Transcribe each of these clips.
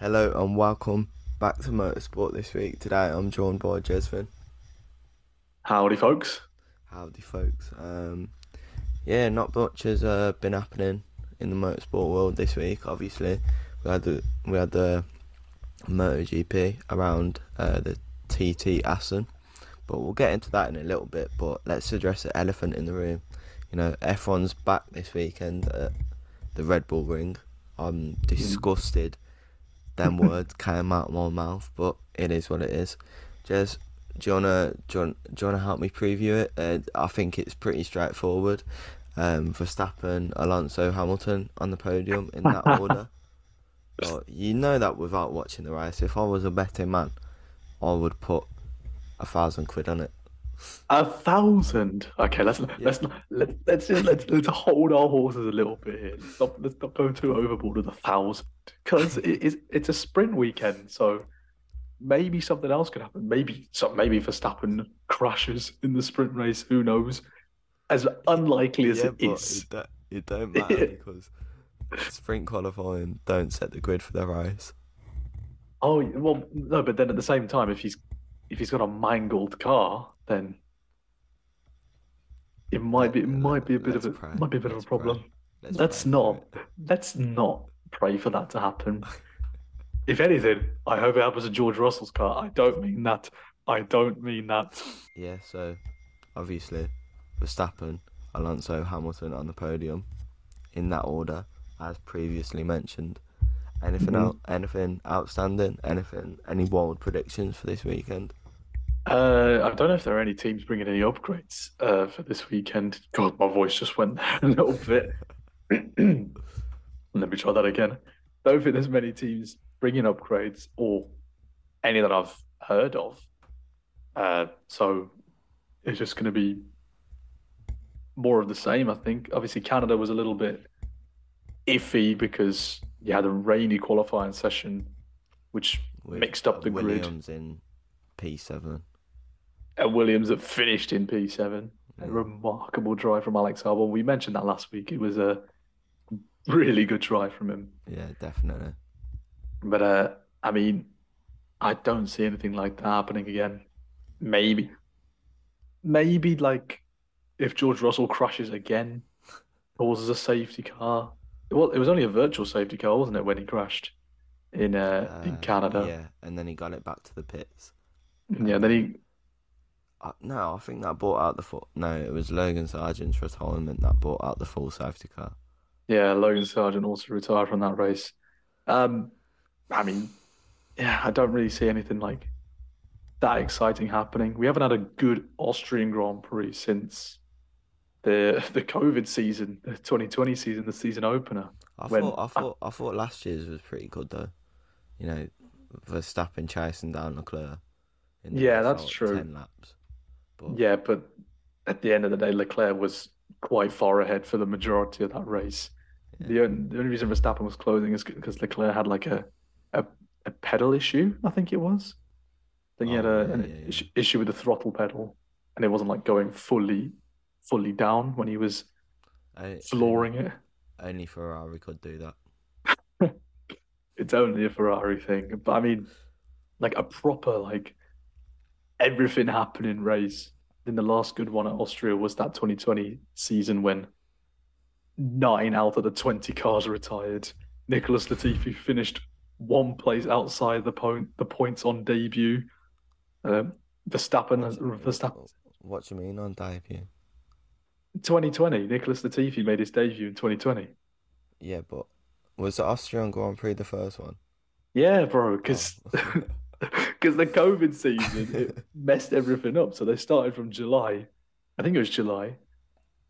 Hello and welcome back to Motorsport this week. Today I'm joined by Jesvin. Howdy, folks. Howdy, folks. Um, yeah, not much has uh, been happening in the motorsport world this week. Obviously, we had the we had the MotoGP around uh, the TT Assen, but we'll get into that in a little bit. But let's address the elephant in the room. You know, F1's back this weekend at the Red Bull Ring. I'm disgusted. Them words came out of my mouth, but it is what it is. Jez, do you wanna do you wanna, do you wanna help me preview it? Uh, I think it's pretty straightforward. Um, Verstappen, Alonso, Hamilton on the podium in that order. But you know that without watching the race. If I was a betting man, I would put a thousand quid on it. A thousand. Okay, let's let's let, let's just let's let's hold our horses a little bit here. Let's not let's not go too overboard with a thousand because it is it's a sprint weekend, so maybe something else could happen. Maybe so maybe Verstappen crashes in the sprint race. Who knows? As unlikely as yeah, it. It, don't- it don't matter because sprint qualifying don't set the grid for the race. Oh well, no, but then at the same time, if he's if he's got a mangled car, then it might be it might be a bit of a pray, might be a bit of a let's pray. problem. Let's Let's pray not let's not pray for that to happen. If anything, I hope it happens to George Russell's car. I don't mean that. I don't mean that. Yeah, so obviously Verstappen, Alonso, Hamilton on the podium in that order, as previously mentioned. Anything Mhm. out? Anything outstanding? Anything? Any wild predictions for this weekend? Uh, I don't know if there are any teams bringing any upgrades uh, for this weekend. God, my voice just went there a little bit. Let me try that again. Don't think there's many teams bringing upgrades or any that I've heard of. Uh, so it's just going to be more of the same, I think. Obviously, Canada was a little bit iffy because you had a rainy qualifying session, which With Mixed up the grid. Williams in P7. Uh, Williams that finished in P7. A Mm. remarkable drive from Alex Albon. We mentioned that last week. It was a really good drive from him. Yeah, definitely. But uh, I mean, I don't see anything like that happening again. Maybe, maybe like if George Russell crashes again, causes a safety car. Well, it was only a virtual safety car, wasn't it, when he crashed in uh, in Uh, Canada? Yeah, and then he got it back to the pits. Yeah, then he Uh, no, I think that brought out the full. No, it was Logan Sargeant's retirement that brought out the full safety car. Yeah, Logan Sargeant also retired from that race. Um, I mean, yeah, I don't really see anything like that exciting happening. We haven't had a good Austrian Grand Prix since the the COVID season, the 2020 season, the season opener. I When- thought, I thought, I thought last year's was pretty good though. You know, Verstappen chasing down Leclerc. In the Yeah, that's true. Ten laps. But Yeah, but at the end of the day, Leclerc was quite far ahead for the majority of that race. Yeah. The only, the only reason Verstappen was closing is because Leclerc had like a, a a pedal issue, I think it was. I think he had Oh, a, yeah, an yeah, issue with the throttle pedal, and it wasn't like going fully fully down when he was I- flooring it. Only Ferrari could do that. It's only a Ferrari thing, but I mean, like a proper like everything happening race. Then the last good one at Austria was that 2020 season when nine out of the 20 cars retired. Nicholas Latifi finished one place outside the point the points on debut. Um, Verstappen, you Verstappen, What do you mean on debut? 2020. Nicholas Latifi made his debut in 2020. Yeah, but was the Austrian Grand Prix the first one? Yeah, bro, because Oh. because the COVID season it messed everything up. So they started from July, I think it was July,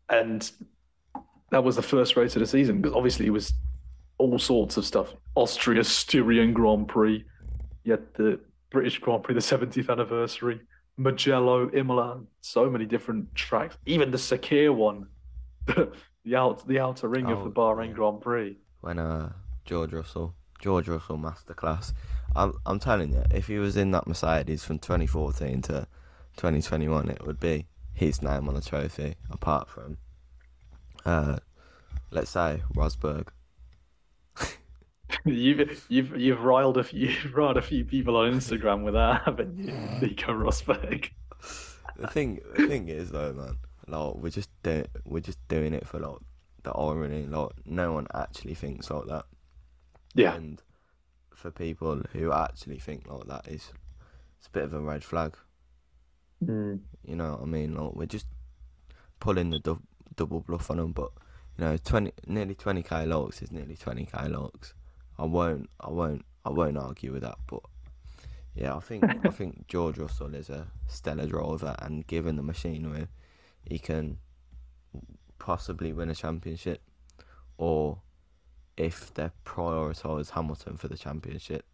and that was the first race of the season. Because obviously it was all sorts of stuff: Austria, Styrian Grand Prix, yet the British Grand Prix, the 70th anniversary, Mugello, Imola, so many different tracks. Even the Sakhir one, the out the outer ring of Oh, the Bahrain yeah. Grand Prix. when uh George Russell, George Russell masterclass. I'm I'm telling you, if he was in that Mercedes from 2014 to 2021, it would be his name on the trophy. Apart from, uh, let's say Rosberg. You've you've you've riled a few you've riled a few people on Instagram with that, haven't you, Nico Rosberg? The thing, the thing is though, man, like we're just doing, we're just doing it for like the irony. Like no one actually thinks like that, Yeah, and for people who actually think like that, is it's a bit of a red flag. Mm. You know what I mean? Like we're just pulling the dou- double bluff on them, but you know, twenty nearly twenty k likes is nearly twenty k likes. I won't, I won't, I won't argue with that. But yeah, I think I think George Russell is a stellar driver, and given the machinery, he can possibly win a championship, or if they prioritise Hamilton for the championship,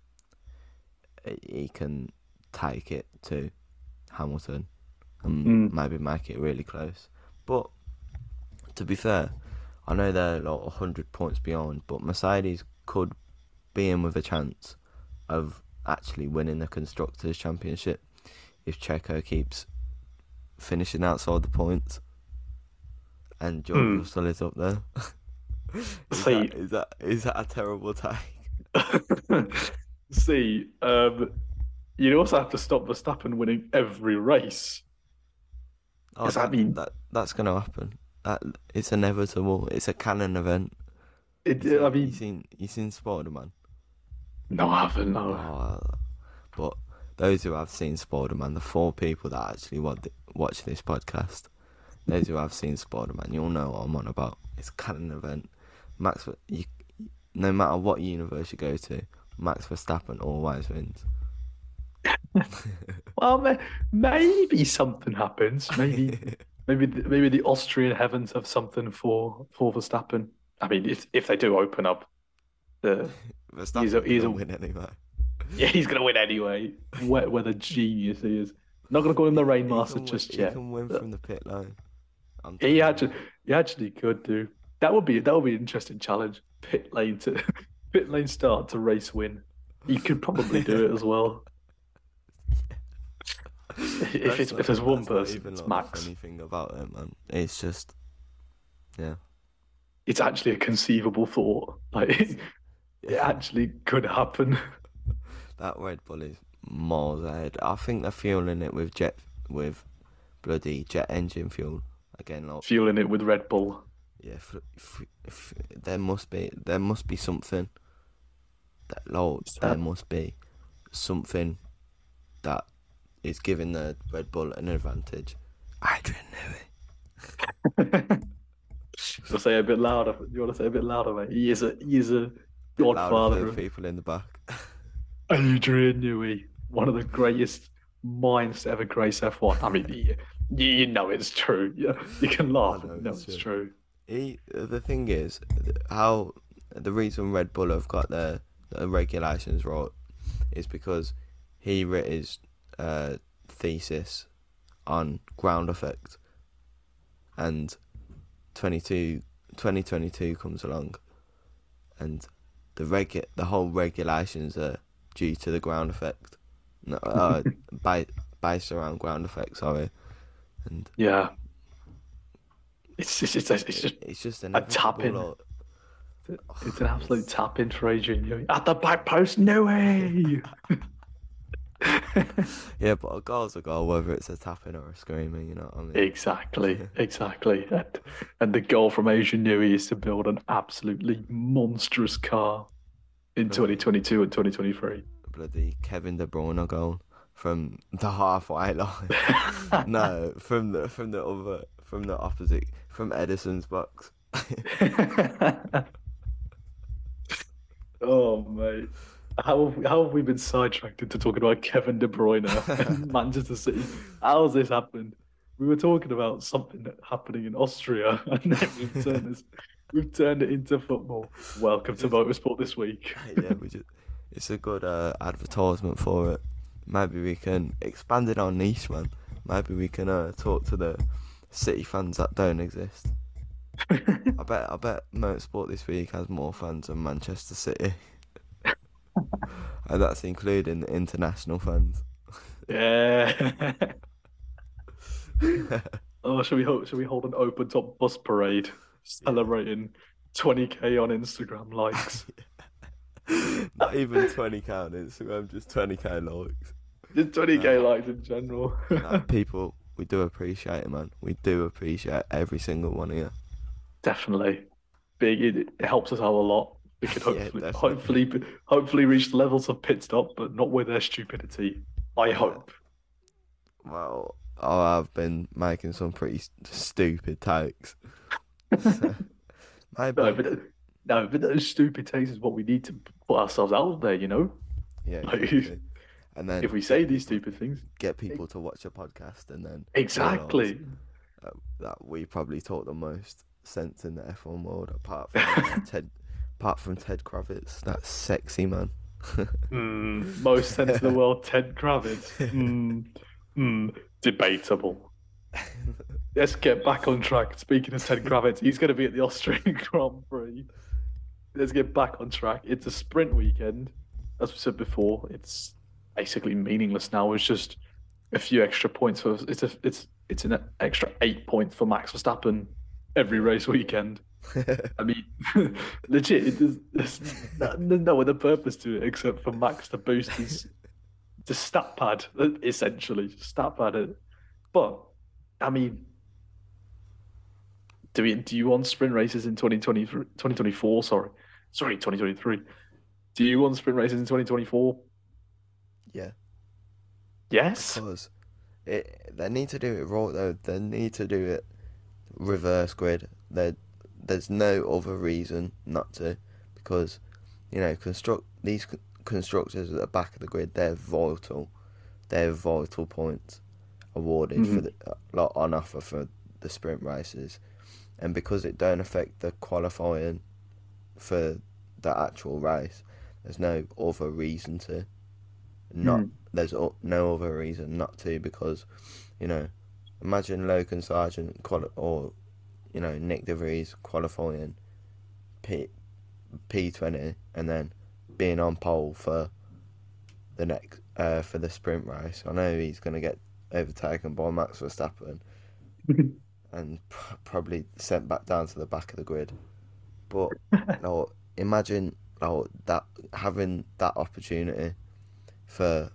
he- he can take it to Hamilton and Mm. maybe make it really close. But to be fair, I know they're like hundred points behind, but Mercedes could be in with a chance of actually winning the constructors' championship if Checo keeps finishing outside the points and George Mm. Russell is up there. is, See- that, is that is that a terrible take? See, um, you also have to stop Verstappen winning every race. Oh, I that, mean- that that's gonna happen. That it's inevitable. It's a canon event. It, You I seen- mean, you seen you seen Spider Man? no, I haven't. No. Oh, but those who have seen Spider Man, the four people that actually watch watch this podcast, those who have seen Spider Man, you'll know what I'm on about. It's a canon event. Max, you, no matter what universe you go to, Max Verstappen always wins. Well, maybe something happens. Maybe, maybe, the, maybe the Austrian heavens have something for for Verstappen. I mean, if if they do open up, the Verstappen He's a- he's a- win anyway. yeah, he's gonna win anyway. Where where the genius he is. Not gonna call him the He Rainmaster just win- just he can win uh, from the pit line. He actually, he actually could do. That would be that would be an interesting challenge. Pit lane to pit lane start to race win. You could probably do it as well. if it's, if there's one person, even it's like Max. The funny thing about it, man, um, it's just, yeah, It's actually a conceivable thought. Like it yeah. actually could happen. That Red Bull is miles ahead. I think they're fueling it with jet, with bloody jet engine fuel again. Like, Fueling it with Red Bull. Yeah, f- f- f- there must be there must be something that Is there must be something that is giving the Red Bull an advantage. Adrian Newey. You'll say it a bit louder. You want to say a bit louder, mate? He is a he is a godfather of people in the back. Adrian Newey, one of the greatest minds to ever grace F1. I mean, you, you know it's true. You, you can laugh, know no, it's it's true. true. He, the thing is, how the reason Red Bull have got their, their regulations right is because he wrote his uh, thesis on ground effect, and 22, 2022 comes along, and the regu- the whole regulations are due to the ground effect, no, uh, by, based around ground effect. Sorry, and Yeah. It's just, it's, it's just it's just a tapping. in. it's an absolute tap in for Adrian Newey. At the back post, no way. Yeah, but a goal's a goal, whether it's a tapping or a screaming, you know what I mean? exactly, exactly. And, and the goal from Adrian Newey is to build an absolutely monstrous car in 2022 and 2023. Bloody Kevin De Bruyne goal from the halfway line. no, from the from the other from the opposite from Ederson's box. Oh mate, how have, how have we been sidetracked into talking about Kevin De Bruyne and Manchester City? How has this happened? We were talking about something happening in Austria, and then we've turned this, we've turned it into football. Welcome to Motorsport this week. yeah, we just it's a good uh, advertisement for it. Maybe we can expand it on niche, man. Maybe we can uh, talk to the City fans that don't exist. I bet I bet Motorsport this week has more fans than Manchester City. and that's including the international fans. Yeah. oh, should we hold, should we hold an open top bus parade celebrating 20k on Instagram likes? Not even 20k on Instagram, just 20k likes. Just 20k likes in general. People, we do appreciate it, man. We do appreciate every single one of you. Definitely. Big. It, it helps us out a lot. We could hopefully, definitely. hopefully, hopefully reach the levels of pit stop, but not with their stupidity. I hope. Well, I've been making some pretty stupid takes. So, maybe, No, but no, but those stupid takes is what we need to put ourselves out there. You know, yeah, like-. And then if we say these stupid things, get people to watch a podcast, and then exactly. that we probably talk the most sense in the F1 world, apart from uh, Ted, apart from Ted Kravitz, that sexy man. Mm, most sense in the world, Ted Kravitz. Mm, mm, debatable. Let's get back on track. Speaking of Ted Kravitz, he's going to be at the Austrian Grand Prix. Let's get back on track. It's a sprint weekend. As we said before, it's basically meaningless now. It's just a few extra points for it's a it's it's an extra eight points for Max Verstappen every race weekend. I mean, legit, there's no, there's no other purpose to it except for Max to boost his the stat pad, essentially stat pad. It. But I mean, do we do you want sprint races in 2020, 2024? Sorry, sorry, 2023. Do you want sprint races in 2024? Yeah, Yes. because it they need to do it right though. They need to do it reverse grid. There, there's no other reason not to, because you know construct these constructors at the back of the grid. They're vital. They're vital points awarded for Mhm. the uh, lot on offer for the sprint races, and because it don't affect the qualifying for the actual race, there's no other reason to. Not Mm. there's no other reason not to because, you know, imagine Logan Sargeant quali- or, you know, Nyck de Vries qualifying P P twenty and then being on pole for the next uh for the sprint race. I know he's gonna get overtaken by Max Verstappen and pr- probably sent back down to the back of the grid. But no, imagine oh, that having that opportunity for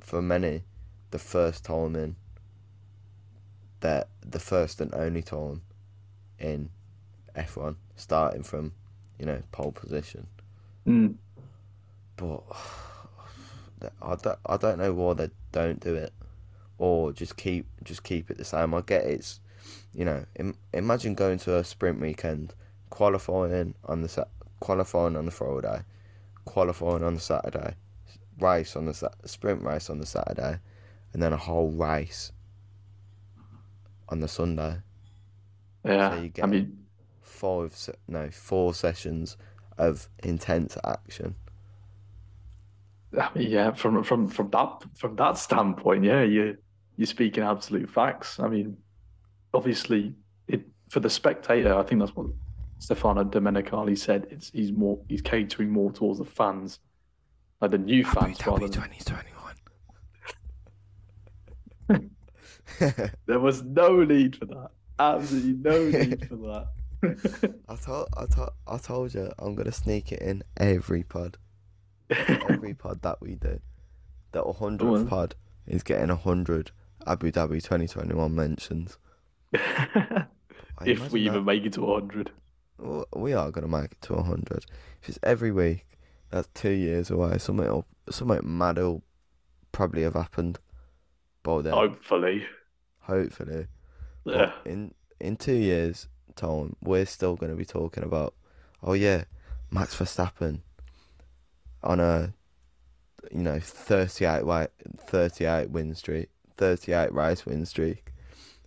for many the first time in that the first and only time in F1 starting from you know pole position Mm. but I don't, I don't know why they don't do it or just keep just keep it the same I get it's you know Im- imagine going to a sprint weekend qualifying on the Sa- qualifying on the Friday qualifying on the Saturday race on the sprint race on the Saturday and then a whole race on the Sunday Yeah. you get I mean, five se- no four sessions of intense action I mean, yeah, from from from that from that standpoint, yeah, you you're speaking absolute facts. I mean, obviously, it for the spectator, I think that's what Stefano Domenicali said. It's he's more he's catering more towards the fans, like the new fans rather than 2021 there was no need for that. Absolutely no need for that. I told, I told, I told you, I'm gonna sneak it in every pod, every pod that we do. The 100th pod is getting 100 Abu Dhabi 2021 mentions. If we even that- make it to 100. we are gonna make it to 100. If it's every week, that's two years away. Something, something mad will probably have happened by then. Hopefully. Hopefully. But Yeah. in in two years' time, we're still going to be talking about, oh yeah, Max Verstappen on a, you know, 38 wa 38 win streak, 38 race win streak,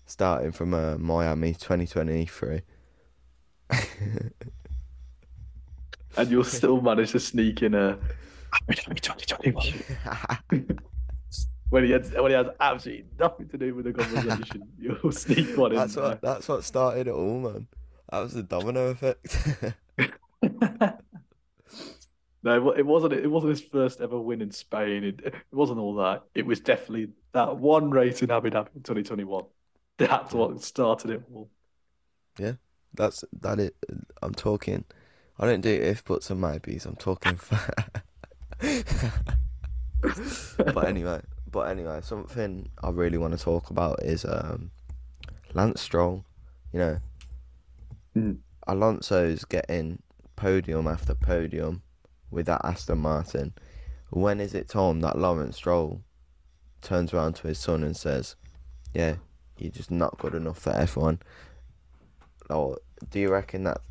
starting from uh, Miami 2023. And you'll still manage to sneak in a 2021. when he has when he has absolutely nothing to do with the conversation, you'll sneak one in that's there. what that's what started it all, man. That was the domino effect. no, it it wasn't. It wasn't his first ever win in Spain. It, it wasn't all that. It was definitely that one race in Abu Dhabi in 2021. That's what started it all. Yeah, that's that it. I'm talking I don't do if buts and maybes. I'm talking. but anyway, but anyway, something I really want to talk about is um, Lance Stroll. You know, Mm. Alonso's getting podium after podium with that Aston Martin. When is it time that Lawrence Stroll turns around to his son and says, "Yeah, you're just not good enough for F1"? Or do you reckon that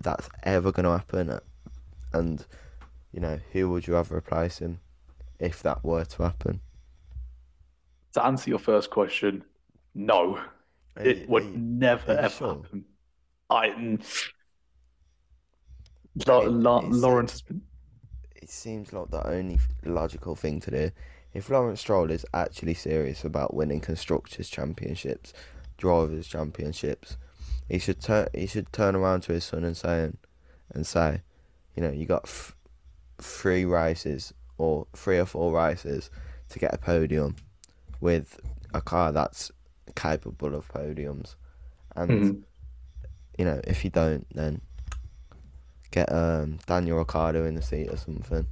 that's ever going to happen? Uh, and you know, who would you have replace him if that were to happen? To answer your first question, no, Are you- it would you- never ever sure? happen. I. La- La- Lawrence has been. it seems like the only logical thing to do. If Lawrence Stroll is actually serious about winning constructors championships, drivers championships, he should turn he should turn around to his son and say and say, you know, you got f- three races or three or four races to get a podium with a car that's capable of podiums, and Mhm. you know if you don't, then get um Daniel Ricciardo in the seat or something.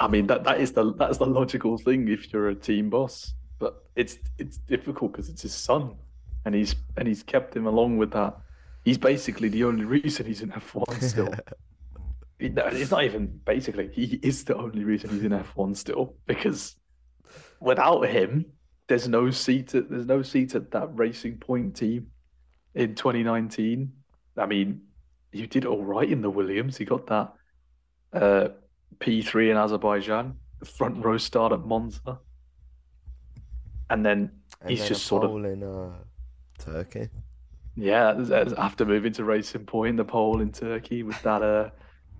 I mean that that is the that's the logical thing if you're a team boss, but it's it's difficult because it's his son, and he's and he's kept him along with that. He's basically the only reason he's in F1 still. No, it's not even basically. He is the only reason he's in F1 still because without him, there's no seat. At, there's no seat at that Racing Point team in 2019. I mean, you did all right in the Williams. You got that uh, P3 in Azerbaijan, the front row start at Monza, and then And He's then just sort of- in uh, Turkey. Yeah, after moving to Racing Point, the pole in Turkey with that uh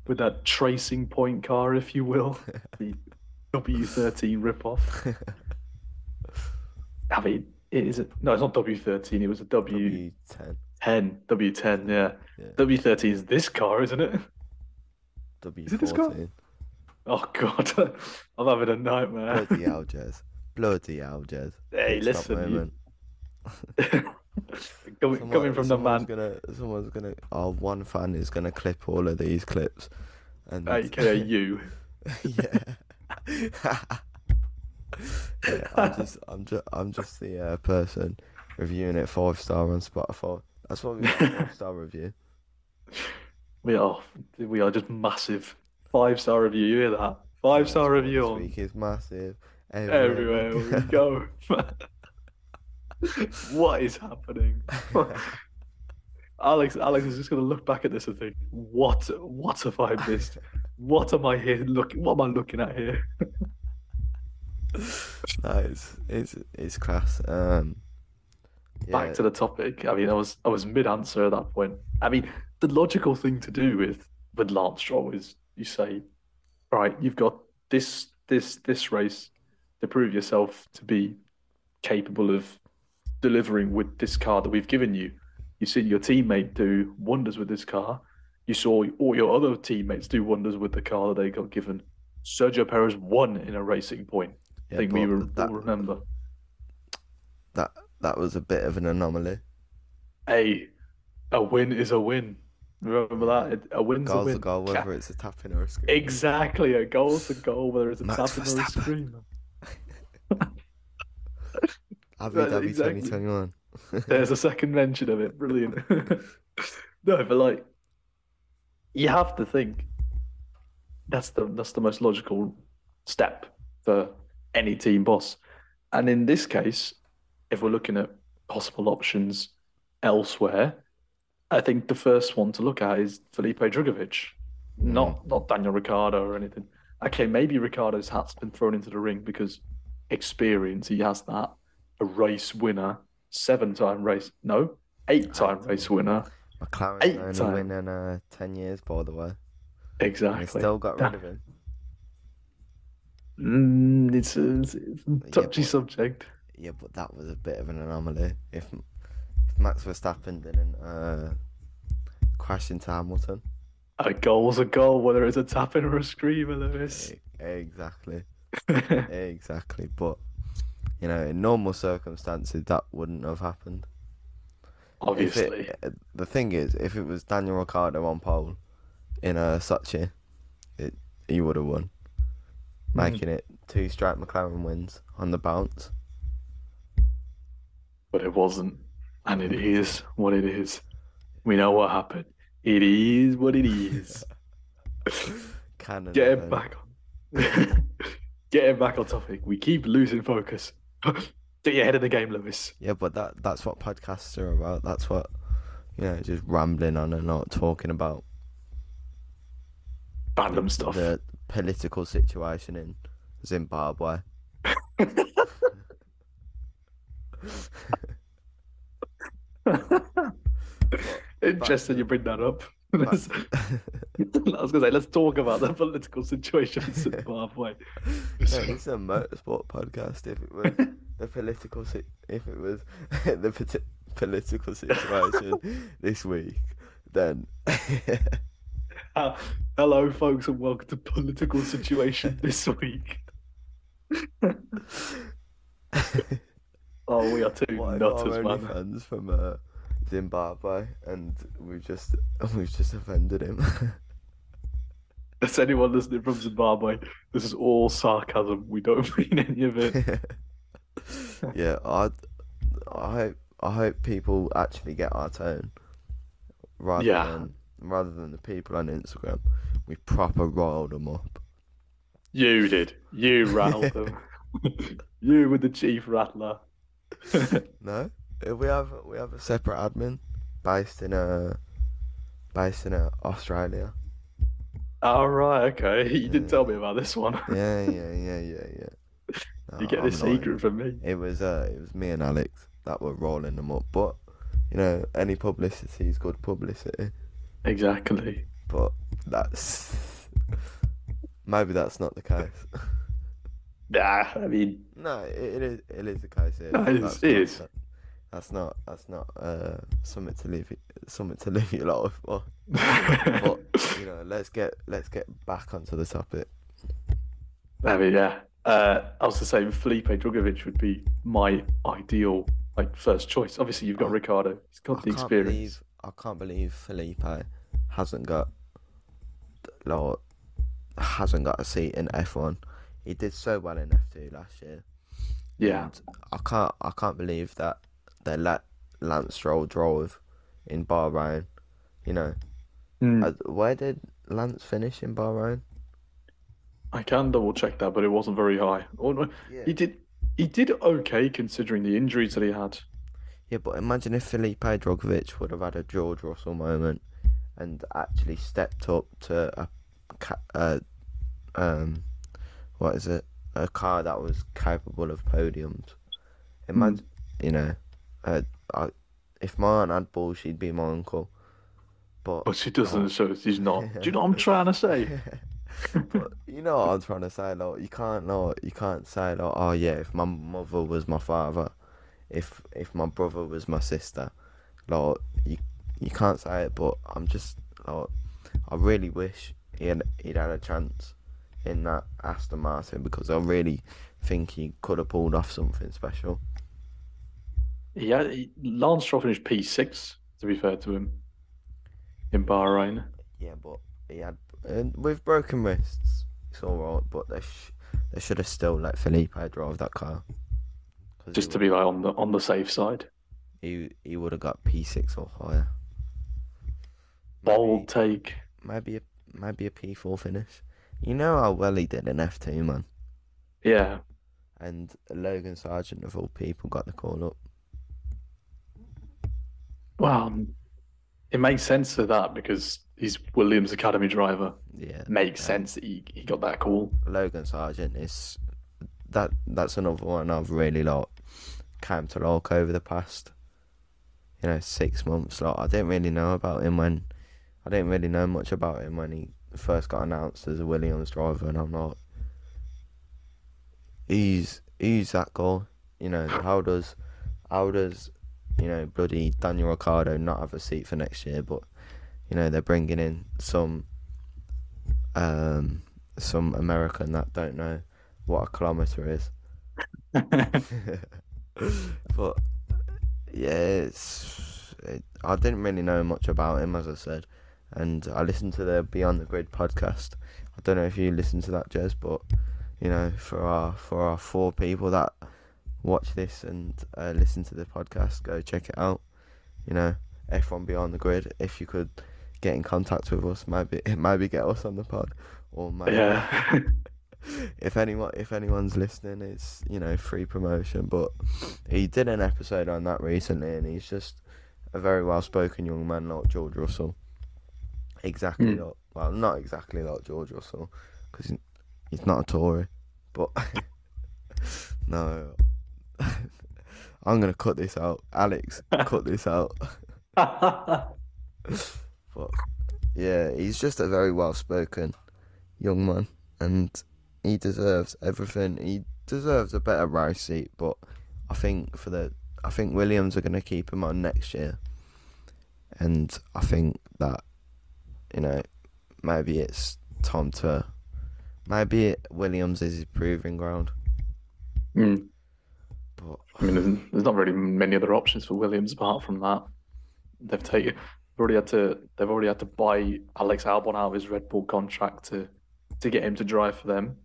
with that tracing point car, if you will, the W13 ripoff. I mean, it is it? No, it's not W13. It was a W10. W10, W10, yeah. Yeah. W13 is this car, isn't it? W14. it this car? Oh God, I'm having a nightmare. Bloody Jez. Bloody Jez. Hey, listen, you-. Coming, Someone- coming from the man, Gonna, someone's gonna. Oh, one fan is gonna clip all of these clips. And aka you. yeah. yeah, I'm just, I'm just, I'm just the uh, person reviewing it five star on Spotify. That's what we five star review. We are, we are just massive. Five star review. You hear that? Five star This review on week is massive. everywhere we go. what is happening? Alex, Alex is just going to look back at this and think, "What? What have I missed? What am I here looking? What am I looking at here?" no, it's it's it's class. Um, Back to the topic. I mean, I was I was mid answer at that point. I mean, the logical thing to do with with Lance Stroll is you say, "All right, you've got this this this race to prove yourself to be capable of delivering with this car that we've given you. You see your teammate do wonders with this car. You saw all your other teammates do wonders with the car that they got given. Sergio Perez won in a racing point. I think we re- that all remember. that that was a bit of an anomaly. Hey, a win is a win. Remember that? A win's a Goal's win. a goal, whether it's a tapping or a screen. Exactly, a goal's a goal, whether it's a Max tapping or a Verstappen. Abu Dhabi exactly. 2021. There's a second mention of it. Brilliant. no, but like, you have to think that's the that's the most logical step for any team boss. And in this case, if we're looking at possible options elsewhere, I think the first one to look at is Felipe Drugovich, not not Daniel Ricciardo or anything. Okay, maybe Ricciardo's hat's been thrown into the ring because experience, he has that. A race winner, seven time race, no, eight time race winner. McLaren's Eight only time. win in uh, 10 years, by the way. And they Exactly. still got That- rid of him. Mm, it's, a, it's a touchy but- subject. Yeah, but that was a bit of an anomaly. If if Max Verstappen didn't uh, crash into Hamilton. A goal's a goal, whether it's a tapping or a screamer, Lewis. Exactly. Exactly. But, you know, in normal circumstances, that wouldn't have happened. Obviously. it, uh, the thing is, if it was Daniel Ricciardo on pole in a Sochi, it, he would have won, making it two straight McLaren wins on the bounce. But it wasn't. And it is what it is. We know what happened. It is what it is. Cannon Get it back on. Get it back on topic. We keep losing focus. Get your head in the game, Lewis. Yeah, but that that's what podcasts are about. That's what you know, just rambling on and not talking about Random stuff. the political situation in Zimbabwe. Interesting you bring that up. Let's- I was going to say, let's talk about the political situation in Zimbabwe. No, this is a motorsport podcast. If it was the political, si- if it was the poti- political situation this week, then Uh, hello, folks, and welcome to Political Situation this week. Oh, we are two what if our nutters, man. fans from uh, Zimbabwe, and we've just we've just offended him. That's anyone listening from Zimbabwe. This is all sarcasm. We don't mean any of it. yeah, I, I hope I hope people actually get our tone, rather Yeah. than rather than the people on Instagram. We proper rolled them up. You did. You rattled them. you were the chief rattler. No, we have we have a separate admin based in uh based in uh, Australia. All right, okay. You didn't Yeah. tell me about this one. Yeah, yeah, yeah, yeah, yeah. No, You get not- secret from me. It was uh, it was me and Alex that were rolling them up, but you know, any publicity is good publicity. Exactly. But that's maybe that's not the case. Nah, I mean, no, it, it is it is the case. Here. No, it is- it is. That- that's not that's not uh something to live something to live your life for. But you know, let's get let's get back onto the topic. I mean, yeah. Uh, I was to say Felipe Drugovich would be my ideal like first choice. Obviously, you've got Oh, Ricciardo. He's got I the experience. believe I can't believe Felipe hasn't got like hasn't got a seat in F one. He did so well in F two last year. Yeah. And I can't I can't believe that they let Lance Stroll drove in Bahrain. You know, Mm. Uh, where did Lance finish in Bahrain? I can double check that, but it wasn't very high. Oh, no, Yeah. He did. He did okay considering the injuries that he had. Yeah, but imagine if Felipe Drugovich would have had a George Russell moment and actually stepped up to a, ca- uh, um, what is it? A car that was capable of podiums. Imagine, you know, uh, I, if my aunt had balls, she'd be my uncle. But But she doesn't, Oh. so she's not. Do you know what I'm trying to say? but you know what I'm trying to say, like you can't like you can't say like oh yeah, if my mother was my father, if if my brother was my sister, like you you can't say it, but I'm just like I really wish he had he'd had a chance in that Aston Martin because I really think he could have pulled off something special. Yeah, he, Lance Stroll finished P6, to be fair to him, in Bahrain. Yeah, but he had and with broken wrists, it's all right, but they sh- they should have still let Felipe drive that car. Just to be like on the on the safe side. he he would have got P six or higher. Bold take. Maybe, maybe a maybe a P four finish. You know how well he did in F two, man. Yeah. And Logan Sargeant of all people got the call up. Well, it makes sense for that because he's Williams' academy driver. Yeah, Makes yeah. sense that he, he got that call. Logan Sargeant is that that's another one I've really like came to like over the past you know six months. Like I didn't really know about him when I didn't really know much about him when he first got announced as a Williams driver, and I'm like, he's he's that guy. You know how does how does you know bloody Daniel Ricciardo not have a seat for next year? But you know they're bringing in some um some American that don't know what a kilometer is. but yeah, it's it, I didn't really know much about him as I said, and I listened to the Beyond the Grid podcast. I don't know if you listen to that, Jez, but you know, for our for our four people that watch this and uh, listen to the podcast, go check it out. You know, F1 Beyond the Grid. If you could get in contact with us, maybe maybe get us on the pod, or maybe Yeah. if anyone if anyone's listening, it's you know free promotion. But he did an episode on that recently, and he's just a very well spoken young man like George Russell. Exactly Hmm. like well, not exactly like George Russell, because he's not a Tory, but no. I'm gonna cut this out, Alex. cut this out. But yeah, he's just a very well spoken young man and he deserves everything. He deserves a better race seat, but I think for the I think Williams are gonna keep him on next year. And I think that, you know, maybe it's time to maybe Williams is his proving ground. Mm. I mean, there's, there's not really many other options for Williams apart from that. They've taken already had to they've already had to buy Alex Albon out of his Red Bull contract to to get him to drive for them,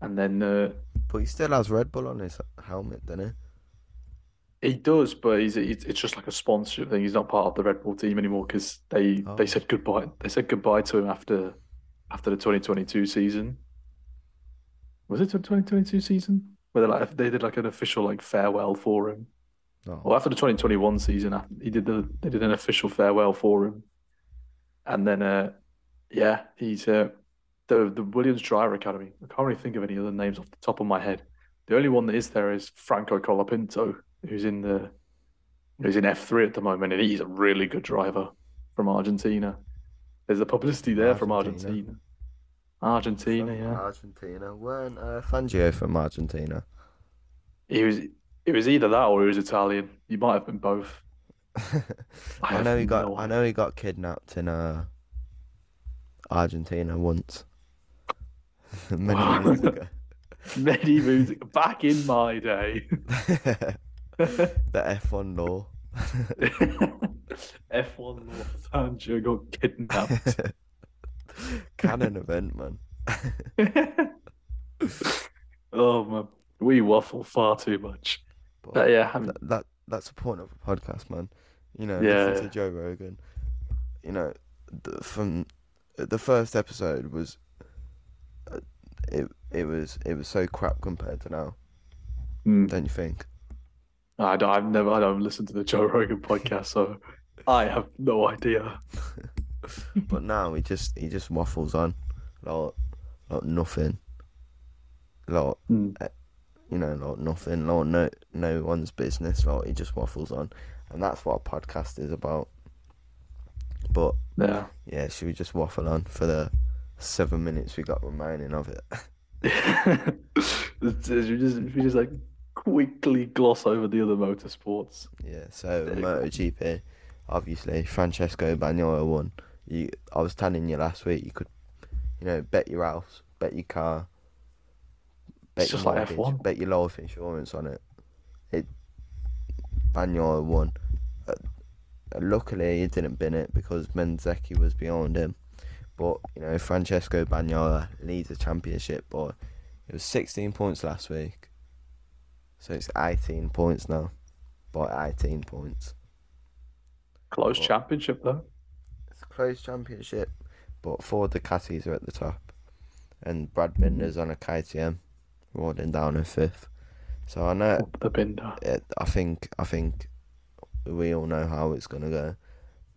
and then uh, but he still has Red Bull on his helmet, doesn't he? he does, but he's it's it's just like a sponsorship thing. He's not part of the Red Bull team anymore because they Oh. they said goodbye. They said goodbye to him after after the 2022 season. Was it the 2022 season? Where they like they did like an official like farewell for him. No. Well, after the 2021 season, he did the they did an official farewell for him, and then uh, yeah, he's uh, the the Williams Driver Academy. I can't really think of any other names off the top of my head. The only one that is there is Franco Colapinto, who's in the who's in F3 at the moment, and he's a really good driver from Argentina. There's the publicity there from Argentina. Argentina. Yeah. Argentina. Weren't uh, Fangio from Argentina? He was it was either that or he was Italian. He might have been both. I, have know he got no I know he got kidnapped in uh Argentina once. Many years ago. Many moons back in my day. the F1 law. F1 Law Fangio got kidnapped. Canon event, man. oh man, we waffle far too much. But But yeah, that, that that's the point of a podcast, man. You know, Yeah. listen to Joe Rogan. You know, the, from the first episode was uh, it it was it was so crap compared to now, mm, don't you think? I don't, I've never, I don't listen to the Joe Rogan podcast, so I have no idea. But now he just he just waffles on, like like nothing, like Mm. you know like nothing, like no no one's business. Like he just waffles on, and that's what a podcast is about. But Yeah. yeah, should we just waffle on for the seven minutes we got remaining of it? We just, we just like quickly gloss over the other motorsports. yeah. So There you go. MotoGP, obviously Francesco Bagnaia won. You, I was telling you last week, you could, you know, bet your house, bet your car, bet It's your just like F1. bet your life insurance on it. It Bagnaia won. Uh, luckily, he didn't bin it because Bezzecchi was behind him. But you know, Francesco Bagnaia leads the championship by it was 16 points last week, so it's 18 points now, by 18 points. Close Well- championship though. It's close championship, but four Ducatis are at the top, and Brad. Binder's on a KTM, riding down in fifth. So I know the binder. it, I think I think we all know how it's gonna go.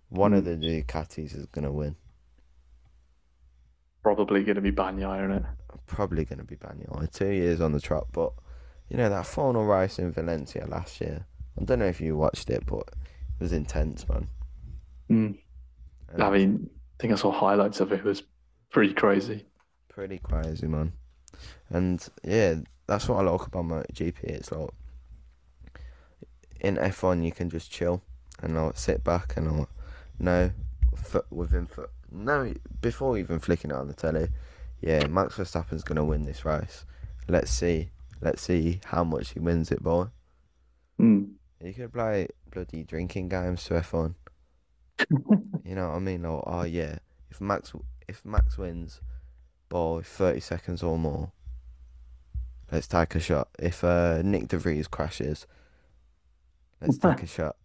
One of the Mm. Ducatis is gonna win. Probably going to be Bagnaia in it. Probably gonna be Bagnaia. Two years on the trot, but you know that final race in Valencia last year. I don't know if you watched it, but it was intense, man. Mm. I mean, I think I saw highlights of it. It was pretty crazy. pretty crazy, man. And yeah, that's what I like about MotoGP. It's like in F1 you can just chill and like sit back and like no foot within foot. No, before even flicking it on the telly, yeah, Max Verstappen's gonna win this race. Let's see, let's see how much he wins it by. Mm. You could play bloody drinking games to F1. you know what I mean? Like, oh yeah, if Max if Max wins by thirty seconds or more, let's take a shot. If uh, Nyck de Vries crashes, let's take a shot.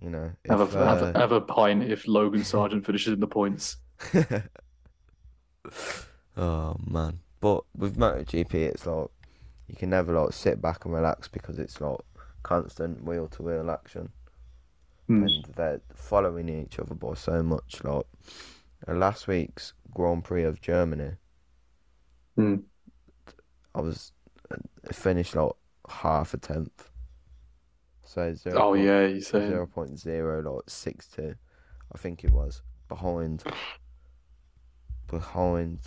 You know, if, Have a, have, uh, a, have a pint if Logan Sargeant finishes in the points. oh man. But with MotoGP it's like you can never like sit back and relax because it's like constant wheel to wheel action. Hmm. And they're following each other by so much. Like last week's Grand Prix of Germany, Hmm. I was uh, finished like half a tenth. So zero Oh point- yeah, you say zero point zero like six two, I think it was behind. Behind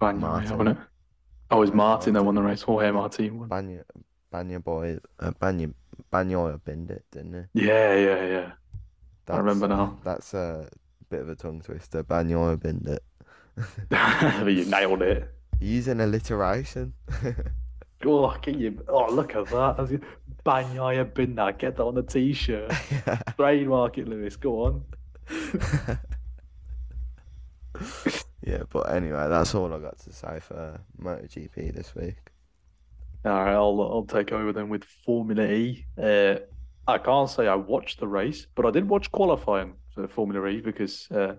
Bagnaia, Martin. it? Oh, it was Martin that won the race. Jorge Martin won. Banya, Banya boy, uh, Banya, Banyoya binned it, didn't he? Yeah, yeah, yeah. I remember now. That's a bit of a tongue twister. Banyoya binned it. you nailed it. Using alliteration. Oh, look at you. Oh, look at that. That's. Banyaya bin that. Get that on the t-shirt. Trademark it, Lewis. Go on. yeah, but anyway, that's all I got to say for MotoGP this week. All right, I'll I'll take over then with Formula E. Uh, I can't say I watched the race, but I did watch qualifying for Formula E because uh,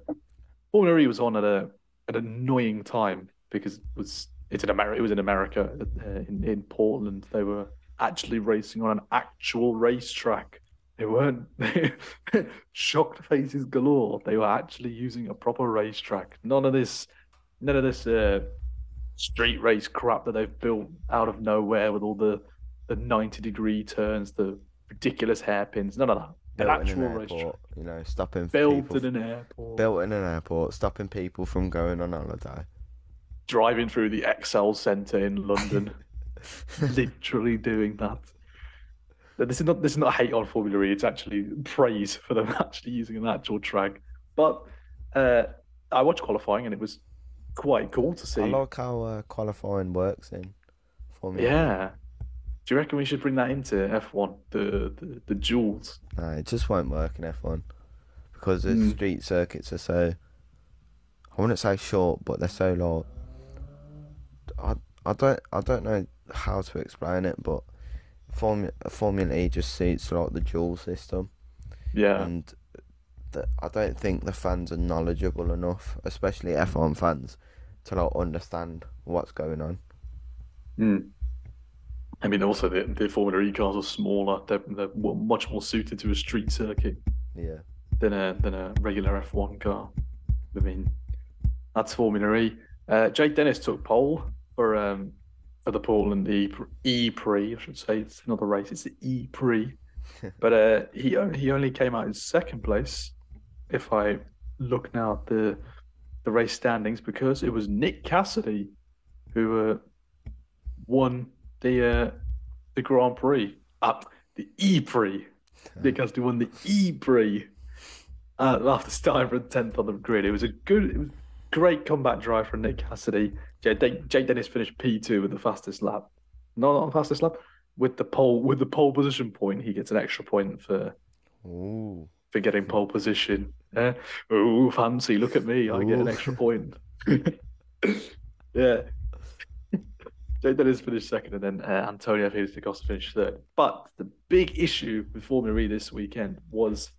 Formula E was on at a an annoying time because it was it's in America. It was in America uh, in in Portland. They were actually racing on an actual racetrack. They weren't shocked faces galore. They were actually using a proper racetrack. None of this, none of this uh, street race crap that they've built out of nowhere with all the the 90 degree turns, the ridiculous hairpins. None of that. Built in actual an airport, you know, stopping Built people. in an airport. built in an airport, stopping people from going on holiday. Driving through the ExCeL Centre in London. Literally doing that. This is not this is not hate on Formula E. It's actually praise for them actually using an actual track. But uh, I watched qualifying and it was quite cool to see. I like how uh, qualifying works in Formula. Yeah. Do you reckon we should bring that into F1? The the, the duels. No, it just won't work in F1 because the Mm. street circuits are so. I wouldn't say short, but they're so long. I I don't I don't know how to explain it, but Formula Formula E just suits like the dual system, Yeah. and the, I don't think the fans are knowledgeable enough, especially F1 fans, to like understand what's going on. Mm. I mean, also the, the Formula E cars are smaller. They're, they're much more suited to a street circuit Yeah. than a than a regular F1 car. I mean, that's Formula E. Uh, Jake Dennis took pole for um for the Portland E E Prix. I should say it's not the race; it's the E Prix. but uh, he only, he only came out in second place. If I look now at the the race standings, because it was Nick Cassidy who uh, won the uh, the Grand Prix, uh, the E Prix. Nick Cassidy won the E Prix uh, after starting from tenth on the grid. It was a good, it was great comeback drive from Nick Cassidy. Jake, Jake Dennis finished P two with the fastest lap, not on the fastest lap. With the pole, with the pole position point, he gets an extra point for Ooh. for getting pole position. Uh, oh, fancy! Look at me, I get an extra point. yeah. Jake Dennis finished second, and then uh, Antonio Felix da Costa finished third. But the big issue with Formula E this weekend was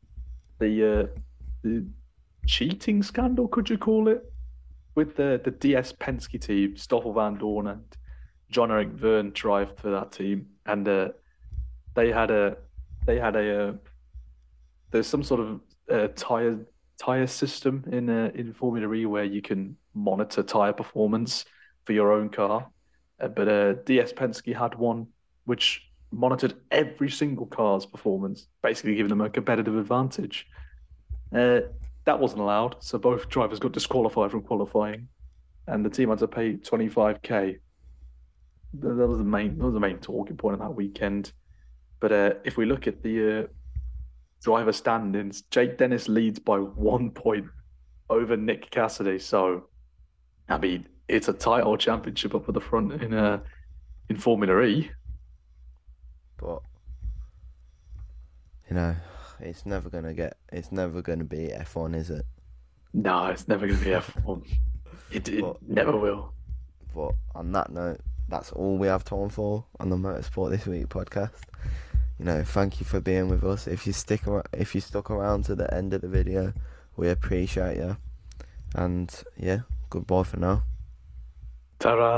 the uh, the cheating scandal, could you call it, with the the DS Penske team, Stoffel Vandoorne and Jean-Éric Vergne drive for that team, and uh, they had a they had a uh, there's some sort of uh, tire tire system in uh, in Formula E where you can monitor tire performance for your own car. Uh, but uh, DS Penske had one which monitored every single car's performance, basically giving them a competitive advantage. Uh, that wasn't allowed, so both drivers got disqualified from qualifying, and the team had to pay 25k. That was the main that was the main talking point of that weekend. But uh, if we look at the uh, driver standings, Jake Dennis leads by one point over Nick Cassidy. So, I mean, it's a title championship up at the front in uh, in Formula E. But you know, it's never gonna get. It's never gonna be F1, is it? No, it's never going to be F1. It, it But- never will. But on that note, that's all we have time for on the Motorsport This Week podcast. You know, thank you for being with us. If you stick around, if you stuck around to the end of the video, we appreciate you. And yeah, goodbye for now. Ta-ra!